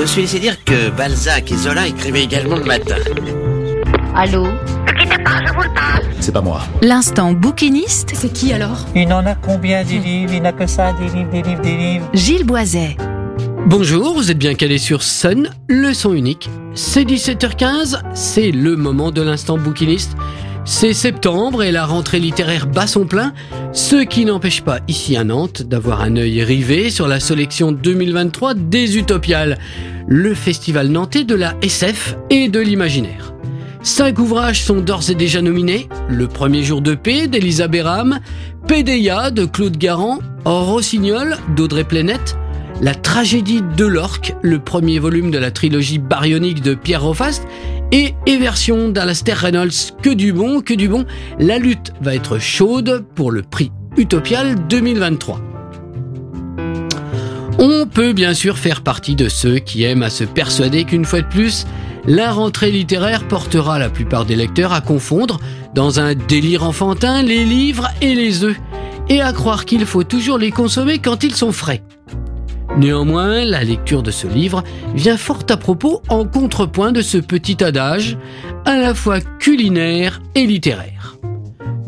Je suis laissé dire que Balzac et Zola écrivaient également le matin. Allô C'est pas moi. L'instant bouquiniste, C'est qui alors Il en a combien des livres? Il n'a que ça, des livres, des livres, des livres. Gilles Boiset. Bonjour, vous êtes bien calé sur Sun, le son unique. C'est 17h15, c'est le moment de l'instant bouquiniste. C'est septembre et la rentrée littéraire bat son plein, ce qui n'empêche pas ici à Nantes d'avoir un œil rivé sur la sélection 2023 des Utopiales, le festival nantais de la SF et de l'imaginaire. Cinq ouvrages sont d'ores et déjà nominés. Le premier jour de paix d'Elisa Béram, Pédéia de Claude Garand, Rossignol d'Audrey Plenette, La tragédie de l'orque, le premier volume de la trilogie baryonique de Pierre Rofast, et Éversion d'Alastair Reynolds. Que du bon, que du bon. La lutte va être chaude pour le prix Utopial 2023. On peut bien sûr faire partie de ceux qui aiment à se persuader qu'une fois de plus, la rentrée littéraire portera la plupart des lecteurs à confondre, dans un délire enfantin, les livres et les œufs, et à croire qu'il faut toujours les consommer quand ils sont frais. Néanmoins, la lecture de ce livre vient fort à propos en contrepoint de ce petit adage, à la fois culinaire et littéraire.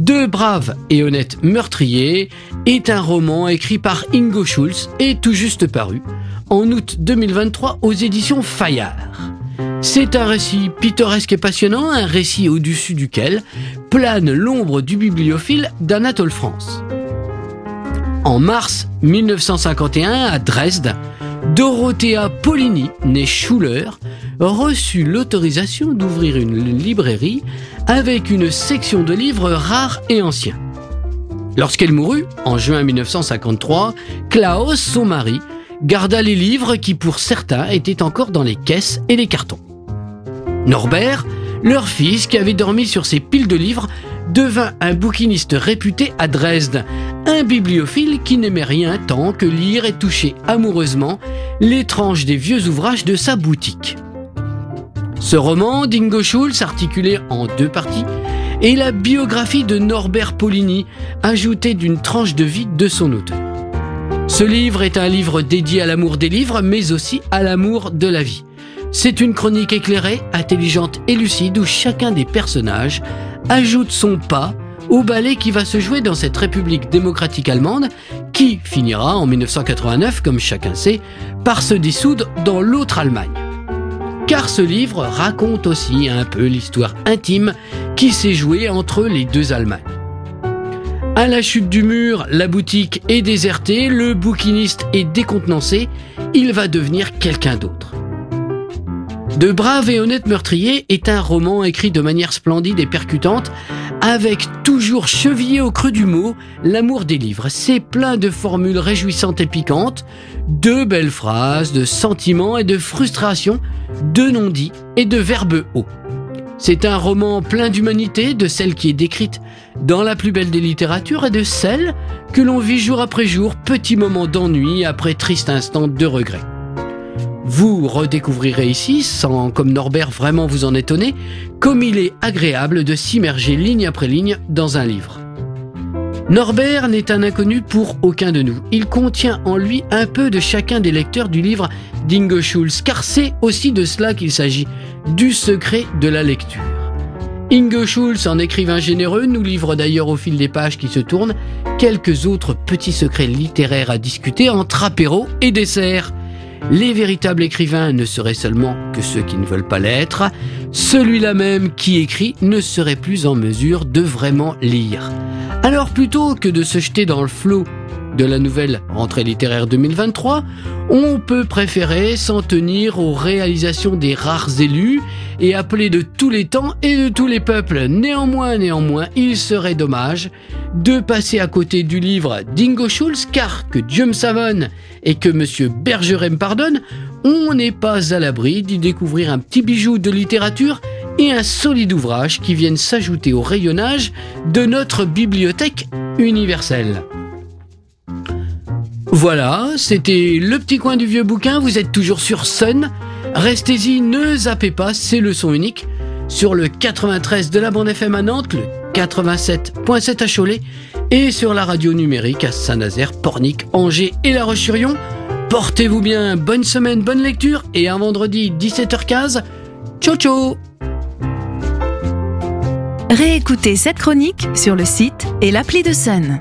Deux braves et honnêtes meurtriers est un roman écrit par Ingo Schulz et tout juste paru en août 2023 aux éditions Fayard. C'est un récit pittoresque et passionnant, un récit au-dessus duquel plane l'ombre du bibliophile d'Anatole France. En mars 1951, à Dresde, Dorothea Polini, née Schuller, reçut l'autorisation d'ouvrir une librairie avec une section de livres rares et anciens. Lorsqu'elle mourut, en juin 1953, Klaus, son mari, garda les livres qui pour certains étaient encore dans les caisses et les cartons. Norbert, leur fils qui avait dormi sur ses piles de livres, devint un bouquiniste réputé à Dresde, un bibliophile qui n'aimait rien tant que lire et toucher amoureusement l'étrange des vieux ouvrages de sa boutique. Ce roman d'Ingo Schulz, articulé en deux parties, est la biographie de Norbert Polini, ajoutée d'une tranche de vie de son auteur. Ce livre est un livre dédié à l'amour des livres, mais aussi à l'amour de la vie. C'est une chronique éclairée, intelligente et lucide où chacun des personnages ajoute son pas au ballet qui va se jouer dans cette République démocratique allemande qui finira en 1989, comme chacun sait, par se dissoudre dans l'autre Allemagne. Car ce livre raconte aussi un peu l'histoire intime qui s'est jouée entre les deux Allemagnes. À la chute du mur, la boutique est désertée, le bouquiniste est décontenancé, il va devenir quelqu'un d'autre. De braves et honnêtes meurtriers est un roman écrit de manière splendide et percutante, avec toujours chevillé au creux du mot l'amour des livres. C'est plein de formules réjouissantes et piquantes, de belles phrases, de sentiments et de frustrations, de non-dits et de verbes hauts. C'est un roman plein d'humanité, de celle qui est décrite dans la plus belle des littératures et de celle que l'on vit jour après jour, petit moment d'ennui après triste instant de regret. Vous redécouvrirez ici, sans comme Norbert vraiment vous en étonner, comme il est agréable de s'immerger ligne après ligne dans un livre. Norbert n'est un inconnu pour aucun de nous. Il contient en lui un peu de chacun des lecteurs du livre d'Ingo Schulz, car c'est aussi de cela qu'il s'agit, du secret de la lecture. Ingo Schulz, en écrivain généreux, nous livre d'ailleurs au fil des pages qui se tournent quelques autres petits secrets littéraires à discuter entre apéro et dessert. Les véritables écrivains ne seraient seulement que ceux qui ne veulent pas l'être. Celui-là même qui écrit ne serait plus en mesure de vraiment lire. Alors plutôt que de se jeter dans le flot de la nouvelle rentrée littéraire 2023, on peut préférer s'en tenir aux réalisations des rares élus et appeler de tous les temps et de tous les peuples. Néanmoins, néanmoins, il serait dommage de passer à côté du livre d'Ingo Schulz car que Dieu me savonne et que Monsieur Bergeret me pardonne, on n'est pas à l'abri d'y découvrir un petit bijou de littérature et un solide ouvrage qui viennent s'ajouter au rayonnage de notre bibliothèque universelle. Voilà, c'était le petit coin du vieux bouquin, vous êtes toujours sur Sun. Restez-y, ne zappez pas, c'est le son unique. Sur le 93 de la bande FM à Nantes, le 87.7 à Cholet et sur la radio numérique à Saint-Nazaire, Pornic, Angers et La Roche-sur-Yon. portez-vous bien, bonne semaine, bonne lecture et un vendredi 17h15. Ciao ciao Réécoutez cette chronique sur le site et l'appli de Sun.